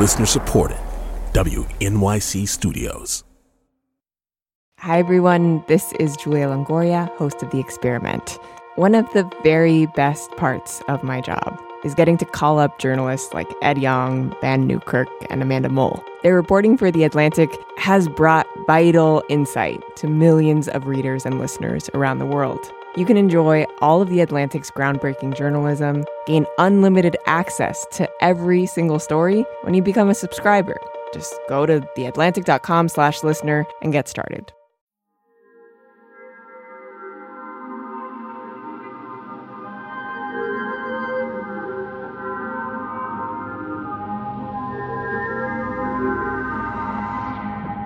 Listener supported. WNYC Studios. Hi, everyone. This is Julia Longoria, host of The Experiment. One of the very best parts of my job is getting to call up journalists like Ed Yong, Vann Newkirk, and Amanda Mull. Their reporting for The Atlantic has brought vital insight to millions of readers and listeners around the world. You can enjoy all of The Atlantic's groundbreaking journalism, gain unlimited access to every single story when you become a subscriber. Just go to theatlantic.com slash listener and get started.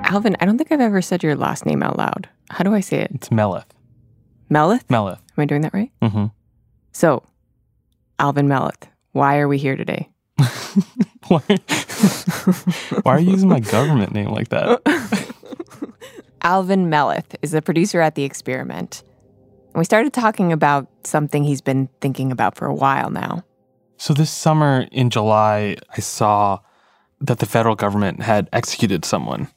Alvin, I don't think I've ever said your last name out loud. How do I say it? It's Melleth. Melith? Melleth. Am I doing that right? Mm-hmm. So, Alvin Melathe, why are we here today? Why, why are you using my government name like that? Alvin Melathe is a producer at The Experiment. And we started talking about something he's been thinking about for a while now. So this summer in July, I saw that the federal government had executed someone.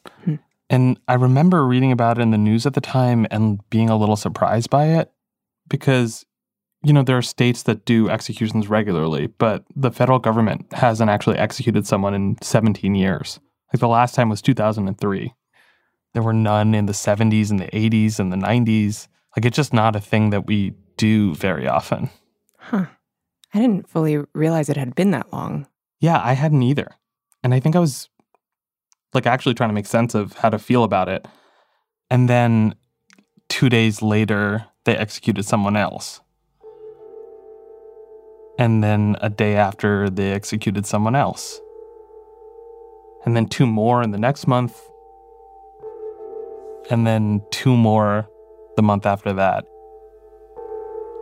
And I remember reading about it in the news at the time and being a little surprised by it because, you know, there are states that do executions regularly, but the federal government hasn't actually executed someone in 17 years. Like the last time was 2003. There were none in the 70s and the 80s and the 90s. Like it's just not a thing that we do very often. Huh. I didn't fully realize it had been that long. Yeah, I hadn't either. And I think I was like actually trying to make sense of how to feel about it. And then two days later, they executed someone else. And then a day after, they executed someone else. And then two more in the next month. And then two more the month after that.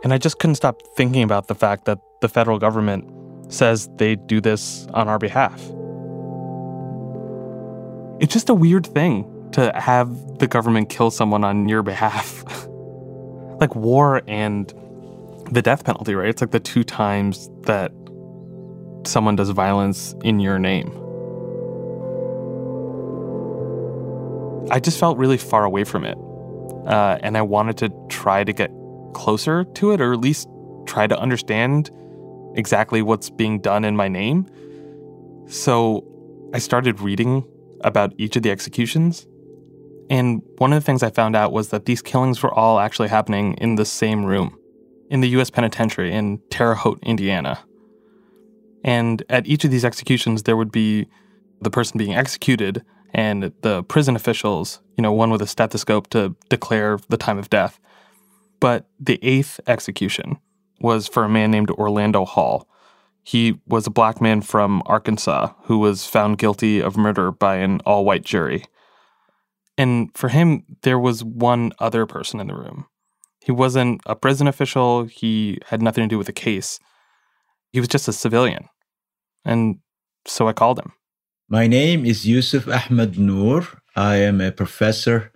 And I just couldn't stop thinking about the fact that the federal government says they do this on our behalf. It's just a weird thing to have the government kill someone on your behalf. like war and the death penalty, right? It's like the two times that someone does violence in your name. I just felt really far away from it. Uh, and I wanted to try to get closer to it, or at least try to understand exactly what's being done in my name. So I started reading about each of the executions. And one of the things I found out was that these killings were all actually happening in the same room in the US penitentiary in Terre Haute, Indiana. And at each of these executions, there would be the person being executed and the prison officials, you know, one with a stethoscope to declare the time of death. But the eighth execution was for a man named Orlando Hall. He was a black man from Arkansas who was found guilty of murder by an all white jury. And for him, there was one other person in the room. He wasn't a prison official, he had nothing to do with the case. He was just a civilian. And so I called him. My name is Yusuf Ahmed Nur. I am a professor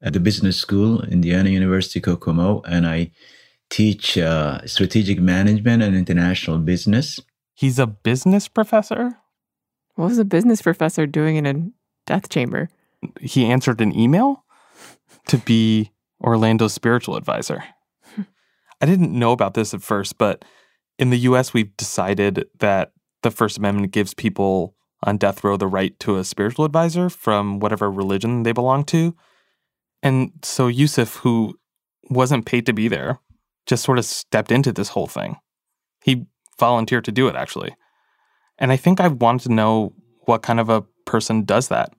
at the business school, Indiana University Kokomo, and I teach uh, strategic management and international business. He's a business professor? What was a business professor doing in a death chamber? He answered an email to be Orlando's spiritual advisor. I didn't know about this at first, but in the US, we've decided that the First Amendment gives people on death row the right to a spiritual advisor from whatever religion they belong to. And so Yusuf, who wasn't paid to be there, just sort of stepped into this whole thing. He volunteered to do it, actually. And I think I wanted to know what kind of a person does that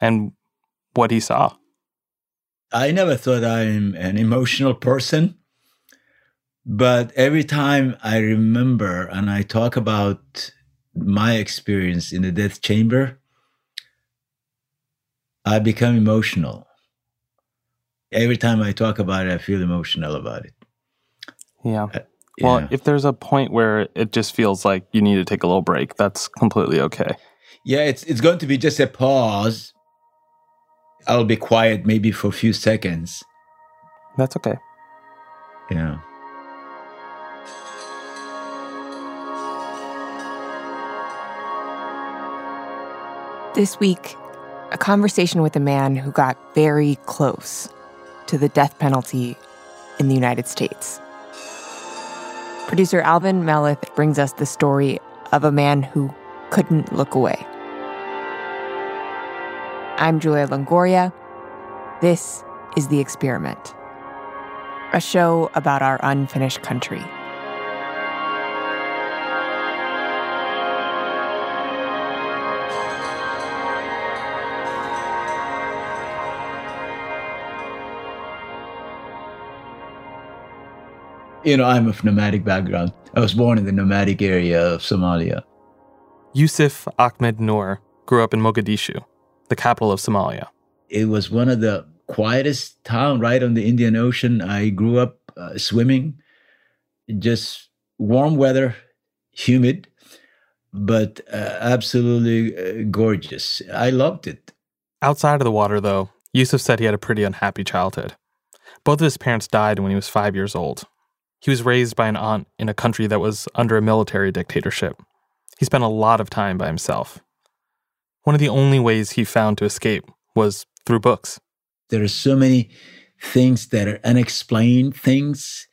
and what he saw. I never thought I'm an emotional person, but every time I remember and I talk about my experience in the death chamber, I become emotional. Every time I talk about it, I feel emotional about it. Yeah. Uh, Well, yeah. if there's a point where it just feels like you need to take a little break, that's completely okay. Yeah, it's it's going to be just a pause. I'll be quiet maybe for a few seconds. That's okay. Yeah. This week, a conversation with a man who got very close to the death penalty in the United States. Producer Alvin Melathe brings us the story of a man who couldn't look away. I'm Julia Longoria. This is The Experiment, a show about our unfinished country. You know, I'm of nomadic background. I was born in the nomadic area of Somalia. Yusuf Ahmed Nur grew up in Mogadishu, the capital of Somalia. It was one of the quietest town right on the Indian Ocean. I grew up uh, swimming, just warm weather, humid, but uh, absolutely uh, gorgeous. I loved it. Outside of the water, though, Yusuf said he had a pretty unhappy childhood. Both of his parents died when he was five years old. He was raised by an aunt in a country that was under a military dictatorship. He spent a lot of time by himself. One of the only ways he found to escape was through books. There are so many things that are unexplained things.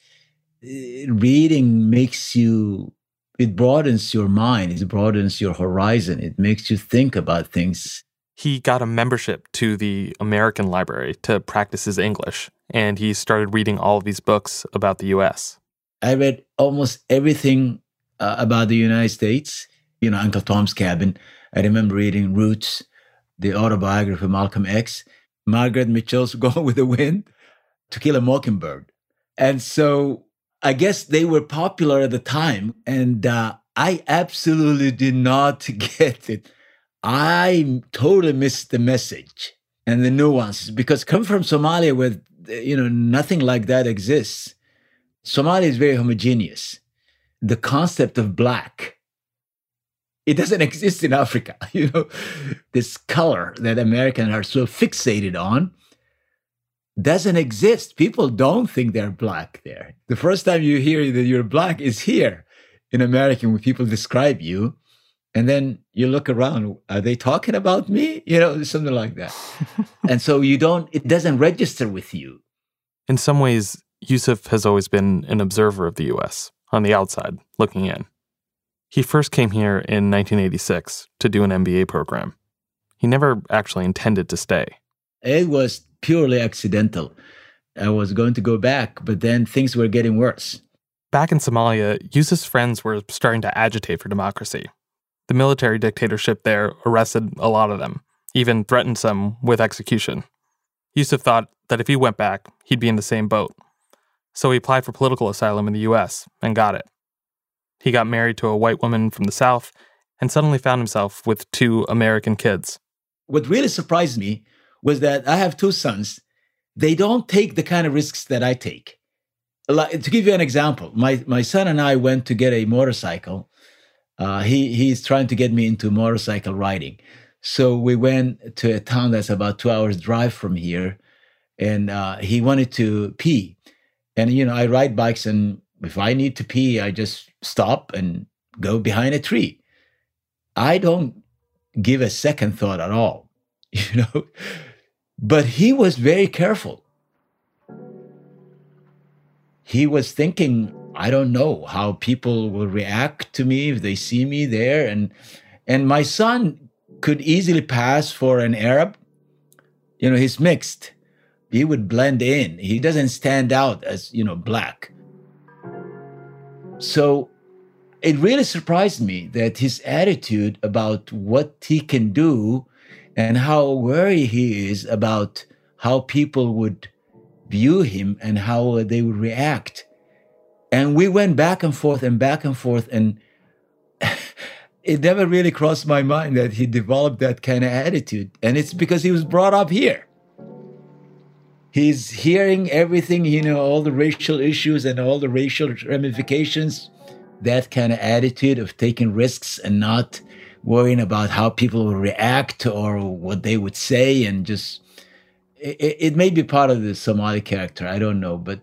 Uh, reading makes you, it broadens your mind, it broadens your horizon, it makes you think about things. He got a membership to the American Library to practice his English, and he started reading all of these books about the US. I read almost everything uh, about the United States. You know, Uncle Tom's Cabin. I remember reading Roots, the autobiography of Malcolm X, Margaret Mitchell's Gone with the Wind, To Kill a Mockingbird. And so I guess they were popular at the time. And uh, I absolutely did not get it. I totally missed the message and the nuances because come from Somalia where you know nothing like that exists Somalia is very homogeneous. The concept of black, it doesn't exist in Africa. You know, this color that Americans are so fixated on doesn't exist. People don't think they're black there. The first time you hear that you're black is here in America when people describe you. And then you look around, are they talking about me? You know, something like that. and so you don't, it doesn't register with you. In some ways, Yusuf has always been an observer of the US, on the outside, looking in. He first came here in 1986 to do an MBA program. He never actually intended to stay. It was purely accidental. I was going to go back, but then things were getting worse. Back in Somalia, Yusuf's friends were starting to agitate for democracy. The military dictatorship there arrested a lot of them, even threatened some with execution. Yusuf thought that if he went back, he'd be in the same boat, so he applied for political asylum in the US and got it. He got married to a white woman from the South and suddenly found himself with two American kids. What really surprised me was that I have two sons. They don't take the kind of risks that I take. Like, to give you an example, my, my son and I went to get a motorcycle. Uh, he, he's trying to get me into motorcycle riding. So we went to a town that's about two hours drive from here, and uh, he wanted to pee. And, you know, I ride bikes and if I need to pee, I just stop and go behind a tree. I don't give a second thought at all, you know. But he was very careful. He was thinking, I don't know how people will react to me if they see me there. And and my son could easily pass for an Arab. You know, he's mixed he would blend in. He doesn't stand out as, you know, black. So it really surprised me that his attitude about what he can do and how worried he is about how people would view him and how they would react. And we went back and forth and back and forth. And it never really crossed my mind that he developed that kind of attitude. And it's because he was brought up here he's hearing everything, you know, all the racial issues and all the racial ramifications. That kind of attitude of taking risks and not worrying about how people will react or what they would say, and just it, it may be part of the Somali character. I don't know, but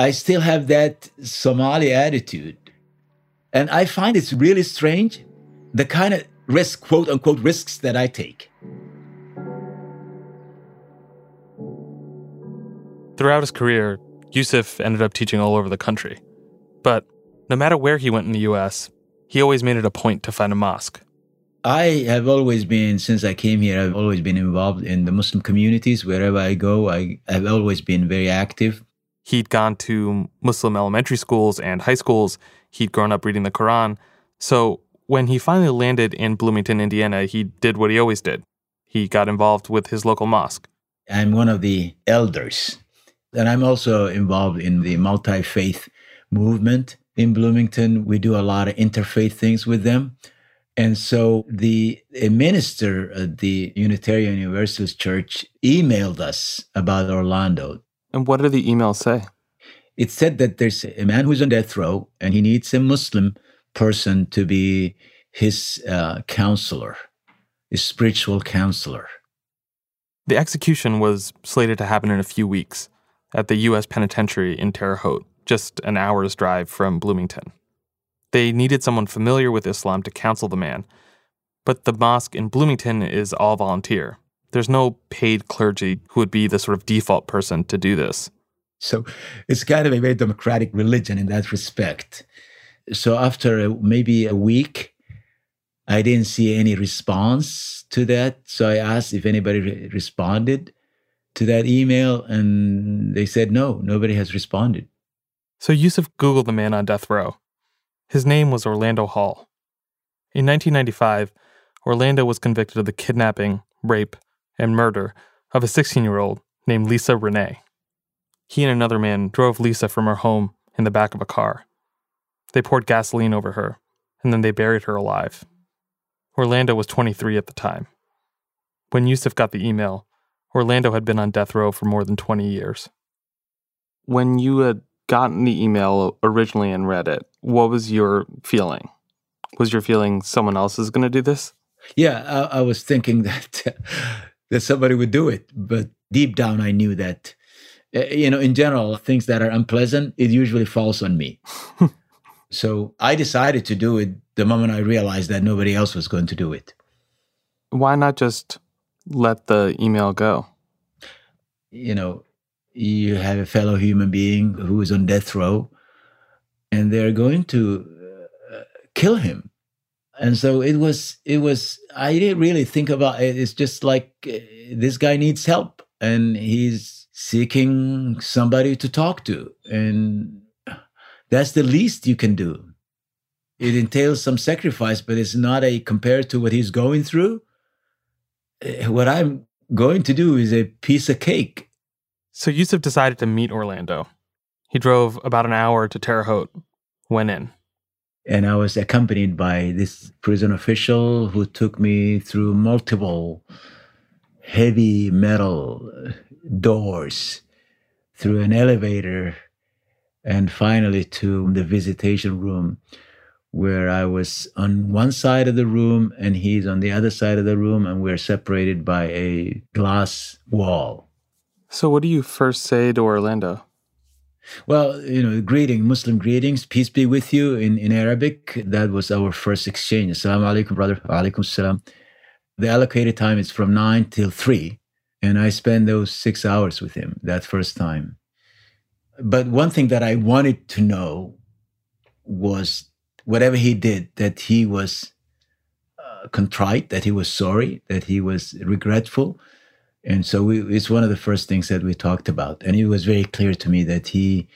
I still have that Somali attitude. And I find it's really strange the kind of risk, quote unquote, risks that I take. Throughout his career, Yusuf ended up teaching all over the country. But no matter where he went in the US, he always made it a point to find a mosque. I have always been, since I came here, I've always been involved in the Muslim communities. Wherever I go, I, have always been very active. He'd gone to Muslim elementary schools and high schools. He'd grown up reading the Quran. So when he finally landed in Bloomington, Indiana, he did what he always did. He got involved with his local mosque. I'm one of the elders, and I'm also involved in the multi faith movement in Bloomington. We do a lot of interfaith things with them. And so the minister at the Unitarian Universalist Church emailed us about Orlando. And what did the email say? It said that there's a man who's on death row and he needs a Muslim person to be his uh, counselor, his spiritual counselor. The execution was slated to happen in a few weeks at the U.S. Penitentiary in Terre Haute, just an hour's drive from Bloomington. They needed someone familiar with Islam to counsel the man. But the mosque in Bloomington is all volunteer. There's no paid clergy who would be the sort of default person to do this. So it's kind of a very democratic religion in that respect. So after maybe a week, I didn't see any response to that. So I asked if anybody re- responded to that email, and they said no, nobody has responded. So Yusuf Googled the man on death row. His name was Orlando Hall. In 1995, Orlando was convicted of the kidnapping, rape, and murder of a 16 year old named Lisa Rene. He and another man drove Lisa from her home in the back of a car. They poured gasoline over her, and then they buried her alive. Orlando was 23 at the time. When Yusuf got the email, Orlando had been on death row for more than 20 years. When you had gotten the email originally and read it, what was your feeling? Was your feeling someone else is going to do this? Yeah, I, I was thinking that that somebody would do it, but deep down I knew that eh, you know, in general, things that are unpleasant, it usually falls on me. so I decided to do it the moment I realized that nobody else was going to do it. Why not just let the email go? You know, you have a fellow human being who is on death row and they're going to uh, kill him and so it was it was i didn't really think about it it's just like uh, this guy needs help and he's seeking somebody to talk to and that's the least you can do it entails some sacrifice but it's not a compared to what he's going through uh, what i'm going to do is a piece of cake so Yusuf decided to meet Orlando. He drove about an hour to Terre Haute, went in. And I was accompanied by this prison official who took me through multiple heavy metal doors, through an elevator, and finally to the visitation room where I was on one side of the room and he's on the other side of the room, and we're separated by a glass wall. So, what do you first say to Orlando? Well, you know, greeting, Muslim greetings, peace be with you in, in Arabic. That was our first exchange. Assalamu alaikum, brother. Alaikum salam. The allocated time is from 9 till 3. And I spent those six hours with him that first time. But one thing that I wanted to know was whatever he did, that he was uh, contrite, that he was sorry, that he was regretful, and so we, it's one of the first things that we talked about. And it was very clear to me that he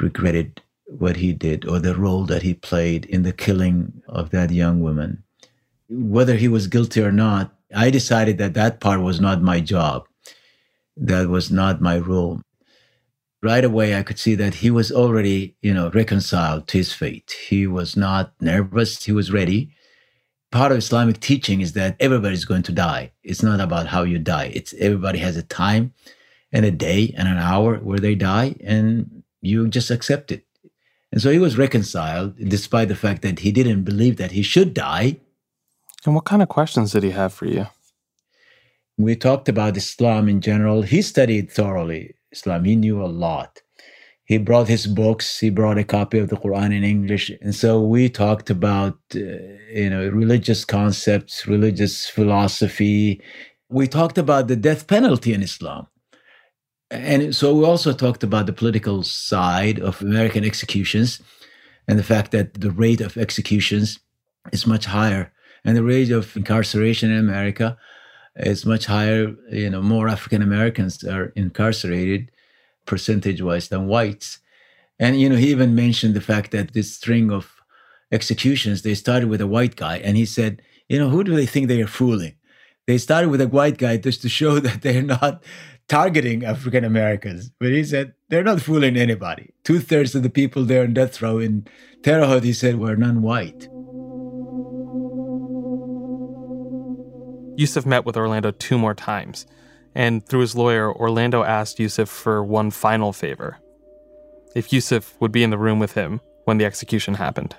regretted what he did or the role that he played in the killing of that young woman. Whether he was guilty or not, I decided that that part was not my job. That was not my role. Right away, I could see that he was already, you know, reconciled to his fate. He was not nervous. He was ready part of Islamic teaching is that everybody's going to die. It's not about how you die. It's everybody has a time and a day and an hour where they die, and you just accept it. And so he was reconciled, despite the fact that he didn't believe that he should die. And what kind of questions did he have for you? We talked about Islam in general. He studied thoroughly Islam. He knew a lot. He brought his books he brought a copy of the quran in english and so we talked about uh, you know religious concepts religious philosophy. We talked about the death penalty in islam. And so we also talked about the political side of american executions and the fact that the rate of executions is much higher. And the rate of incarceration in america is much higher you know more african americans are incarcerated percentage wise than whites. And, you know, he even mentioned the fact that this string of executions, they started with a white guy. And he said, you know, who do they think they are fooling? They started with a white guy just to show that they're not targeting African Americans. But he said, they're not fooling anybody. Two thirds of the people there in death row in Terre Haute, he said, were non white. Yusuf met with Orlando two more times and through his lawyer, Orlando asked Yusuf for one final favor if Yusuf would be in the room with him when the execution happened.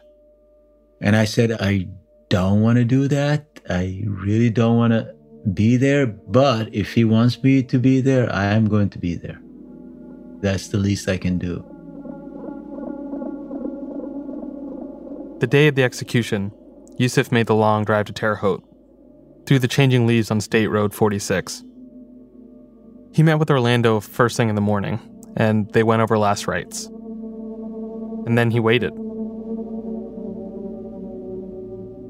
And I said, I don't want to do that. I really don't want to be there. But if he wants me to be there, I am going to be there. That's the least I can do. The day of the execution, Yusuf made the long drive to Terre Haute, through the changing leaves on State Road 46. He met with Orlando first thing in the morning, and they went over last rites. And then he waited.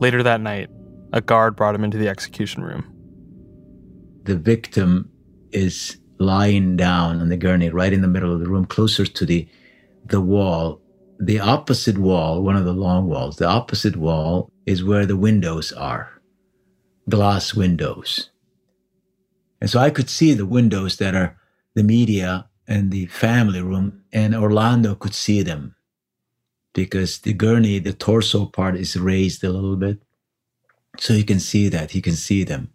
Later that night, a guard brought him into the execution room. The victim is lying down on the gurney right in the middle of the room, closer to the, the wall. The opposite wall, one of the long walls, the opposite wall is where the windows are glass windows. And so I could see the windows that are the media and the family room, and Orlando could see them because the gurney, the torso part is raised a little bit. So you can see that. He can see them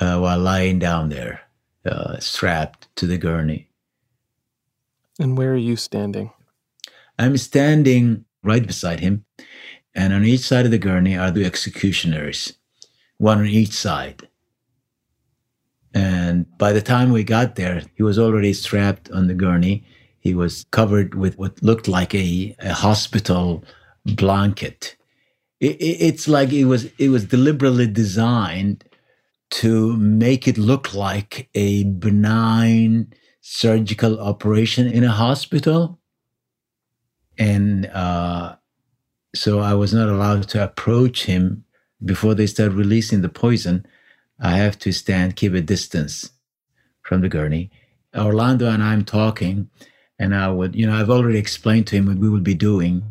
uh, while lying down there, uh, strapped to the gurney. And where are you standing? I'm standing right beside him. And on each side of the gurney are the executioners, one on each side. And by the time we got there, he was already strapped on the gurney. He was covered with what looked like a, a hospital blanket. It, it, it's like it was it was deliberately designed to make it look like a benign surgical operation in a hospital. And uh, so I was not allowed to approach him before they started releasing the poison I have to stand, keep a distance from the gurney. Orlando and I'm talking, and I would, you know, I've already explained to him what we would be doing,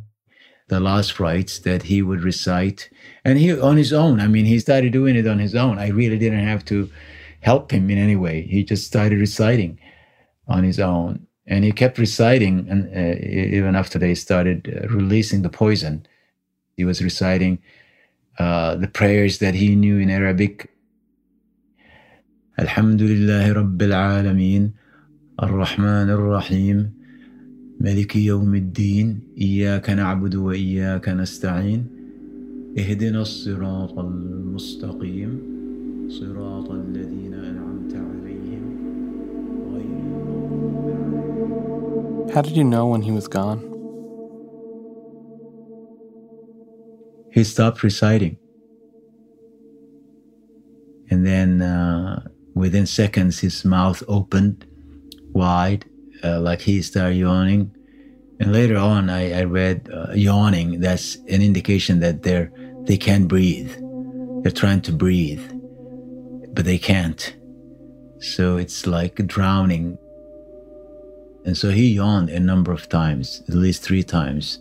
the last rites that he would recite, and he on his own. I mean, he started doing it on his own. I really didn't have to help him in any way. He just started reciting on his own, and he kept reciting, and uh, even after they started uh, releasing the poison, he was reciting uh, the prayers that he knew in Arabic الحمد لله رب العالمين الرحمن الرحيم ملك يوم الدين إياك نعبد وإياك نستعين اهدنا الصراط المستقيم صراط الذين أنعمت عليهم How did you know when he was gone? He stopped reciting. And then uh, within seconds, his mouth opened wide, uh, like he started yawning. And later on, I, I read uh, yawning. That's an indication that they're they can't breathe. They're trying to breathe, but they can't. So it's like drowning. And so he yawned a number of times, at least three times,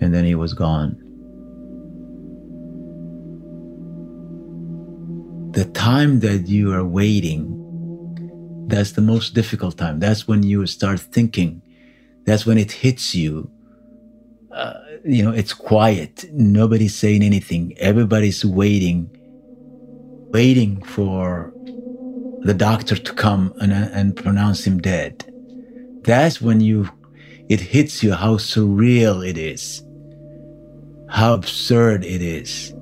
and then he was gone. The time that you are waiting, that's the most difficult time. That's when you start thinking. That's when it hits you. Uh, you know, it's quiet. Nobody's saying anything. Everybody's waiting, waiting for the doctor to come and, and pronounce him dead. That's when you, it hits you how surreal it is, how absurd it is.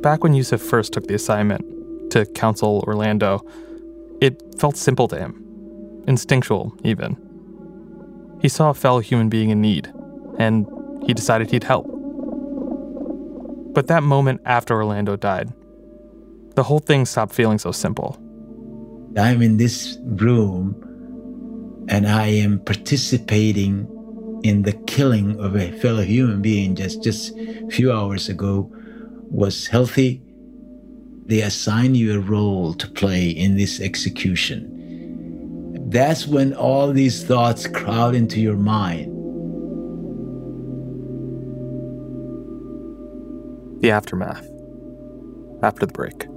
Back when Yusuf first took the assignment to counsel Orlando, It felt simple to him, instinctual even. He saw a fellow human being in need, and he decided he'd help. But that moment after Orlando died, the whole thing stopped feeling so simple. I'm in this room and I am participating in the killing of a fellow human being just just a few hours ago was healthy they assign you a role to play in this execution that's when all these thoughts crowd into your mind The aftermath. After the break.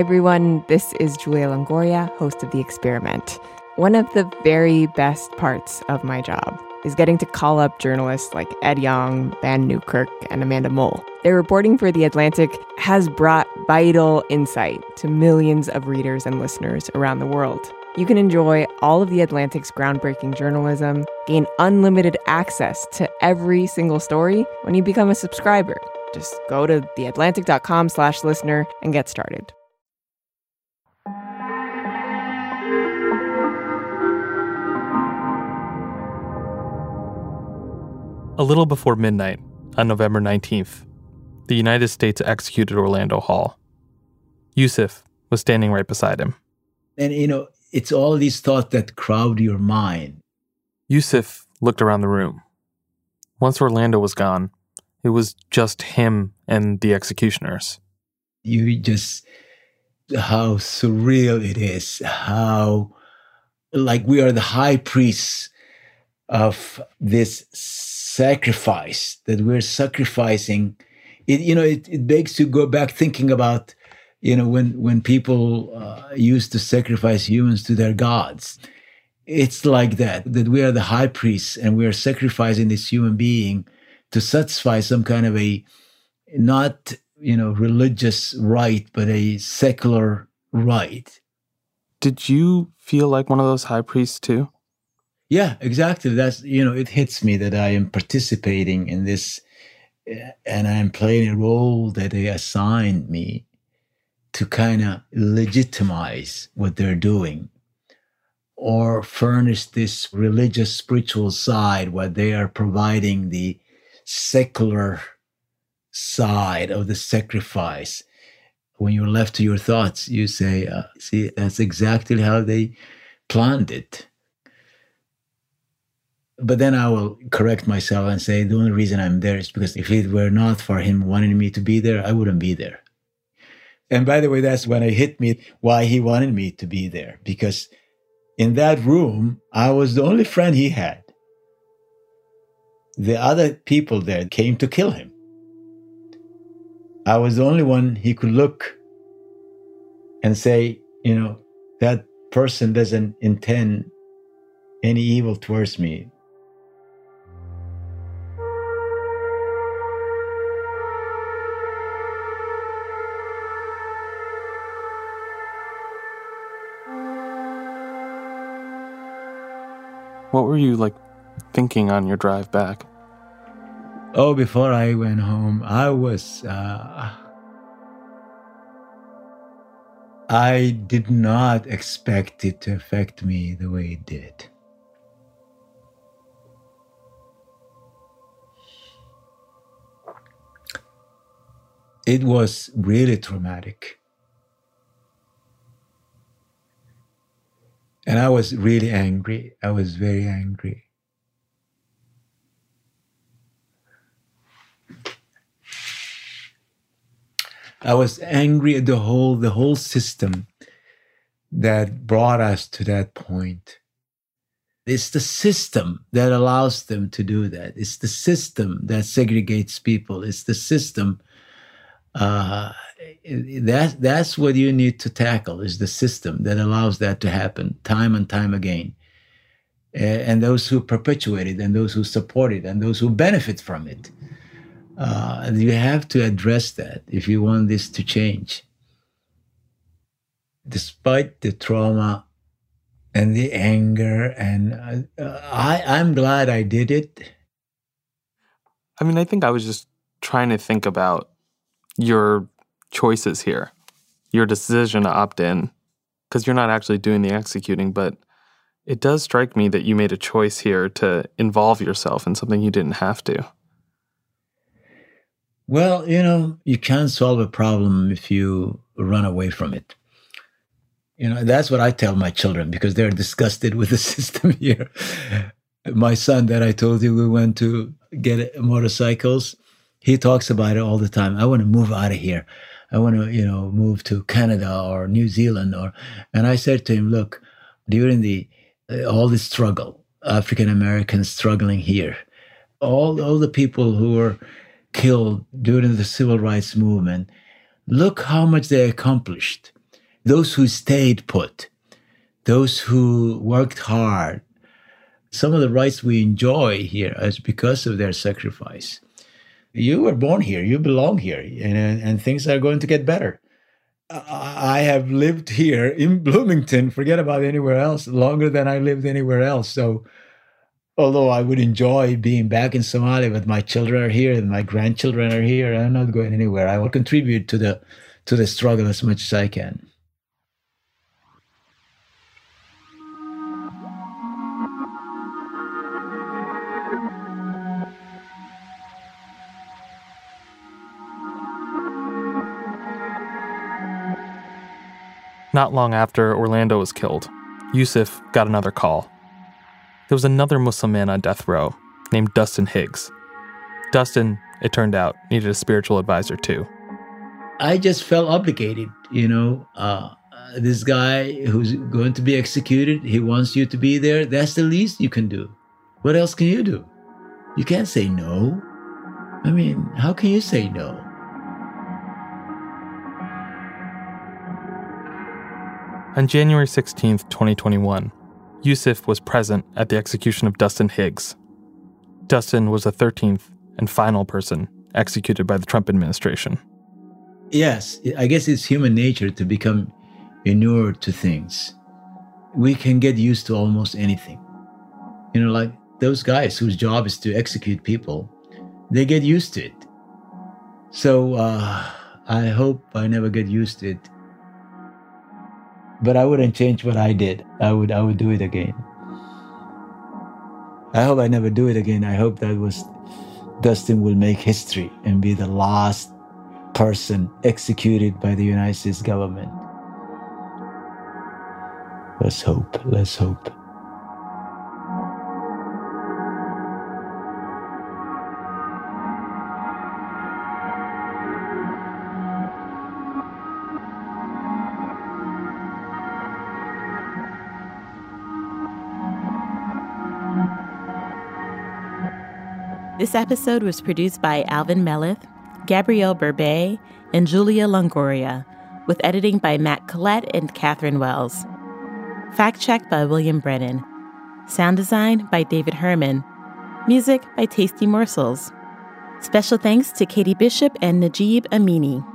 Everyone. This is Julia Longoria, host of The Experiment. One of the very best parts of my job is getting to call up journalists like Ed Yong, Vann Newkirk, and Amanda Mull. Their reporting for The Atlantic has brought vital insight to millions of readers and listeners around the world. You can enjoy all of The Atlantic's groundbreaking journalism, gain unlimited access to every single story when you become a subscriber. Just go to theatlantic.com slash listener and get started. A little before midnight on November 19th, the United States executed Orlando Hall. Yusuf was standing right beside him. and you know it's all these thoughts that crowd your mind Yusuf looked around the room. Once Orlando was gone, it was just him and the executioners. you just how surreal it is how like we are the high priests of this sacrifice that we're sacrificing. It you know it, it begs to go back thinking about you know when when people uh, used to sacrifice humans to their gods. It's like that that we are the high priests and we are sacrificing this human being to satisfy some kind of a not you know religious right but a secular right. Did you feel like one of those high priests too? Yeah exactly. That's you know it hits me that i am participating in this uh, and i'm playing a role that they assigned me to kind of legitimize what they're doing or furnish this religious spiritual side where they are providing the secular side of the sacrifice. When you're left to your thoughts you say uh, see that's exactly how they planned it but then I will correct myself and say the only reason I'm there is because if it were not for him wanting me to be there, I wouldn't be there. And by the way, that's when it hit me why he wanted me to be there. Because in that room, I was the only friend he had. The other people there came to kill him. I was the only one he could look and say, you know, that person doesn't intend any evil towards me. What were you like thinking on your drive back? Oh, before I went home, I was. Uh, I did not expect it to affect me the way it did. It was really traumatic. And I was really angry. I was very angry. I was angry at the whole the whole system that brought us to that point. It's the system that allows them to do that. It's the system that segregates people. It's the system uh, that that's what you need to tackle is the system that allows that to happen time and time again. And those who perpetuate it, and those who support it, and those who benefit from it. Uh, you have to address that if you want this to change. Despite the trauma and the anger, and uh, I, I'm glad I did it. I mean, I think I was just trying to think about your choices here, your decision to opt in, because you're not actually doing the executing, but it does strike me that you made a choice here to involve yourself in something you didn't have to. Well, you know, you can't solve a problem if you run away from it. You know, that's what I tell my children because they're disgusted with the system here. My son that I told you we went to get motorcycles, he talks about it all the time. I want to move out of here. I want to, you know, move to Canada or New Zealand or and I said to him, look, during the uh, all the struggle, African Americans struggling here, all all the people who were killed during the civil rights movement, look how much they accomplished. Those who stayed put, those who worked hard, some of the rights we enjoy here is because of their sacrifice. You were born here, you belong here, and, and things are going to get better. I have lived here in Bloomington, forget about anywhere else, longer than I lived anywhere else. So, although I would enjoy being back in Somalia, but my children are here and my grandchildren are here, I'm not going anywhere. I will contribute to the to the struggle as much as I can. Not long after Orlando was killed, Yusuf got another call. There was another Muslim man on death row named Dustin Higgs. Dustin, it turned out, needed a spiritual advisor too. I just felt obligated, you know. Uh, this guy who's going to be executed, he wants you to be there. That's the least you can do. What else can you do? You can't say no. I mean, how can you say no? On January 16, 2021, Yusuf was present at the execution of Dustin Higgs. Dustin was the 13th and final person executed by the Trump administration. Yes, I guess it's human nature to become inured to things. We can get used to almost anything. You know, like those guys whose job is to execute people, they get used to it. So uh, I hope I never get used to it but I wouldn't change what I did. I would I would do it again. I hope I never do it again. I hope that was Dustin will make history and be the last person executed by the United States government. Let's hope. Let's hope. This episode was produced by Alvin Melathe, Gabrielle Berbey, and Julia Longoria, with editing by Matt Collette and Katherine Wells. Fact check by William Brennan. Sound design by David Herman. Music by Tasty Morsels. Special thanks to Katie Bishop and Najib Aminy.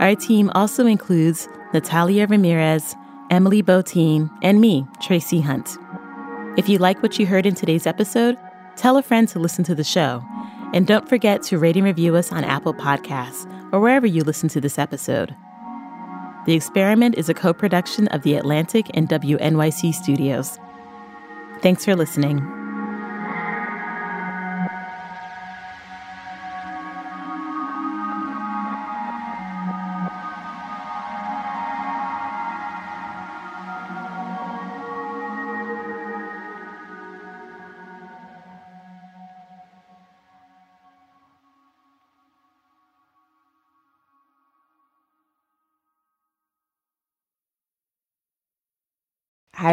Our team also includes Natalia Ramirez, Emily Botein, and me, Tracy Hunt. If you like what you heard in today's episode, Tell a friend to listen to the show. And don't forget to rate and review us on Apple Podcasts or wherever you listen to this episode. The Experiment is a co production of The Atlantic and WNYC Studios. Thanks for listening.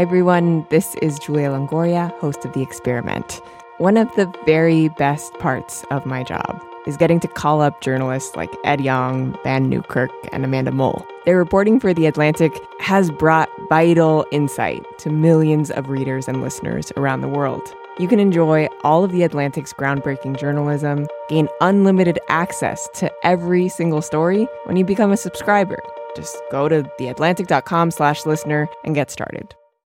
Hi, everyone. This is Julia Longoria, host of The Experiment. One of the very best parts of my job is getting to call up journalists like Ed Yong, Vann Newkirk, and Amanda Mull. Their reporting for The Atlantic has brought vital insight to millions of readers and listeners around the world. You can enjoy all of The Atlantic's groundbreaking journalism, gain unlimited access to every single story when you become a subscriber. Just go to theatlantic.com slash listener and get started.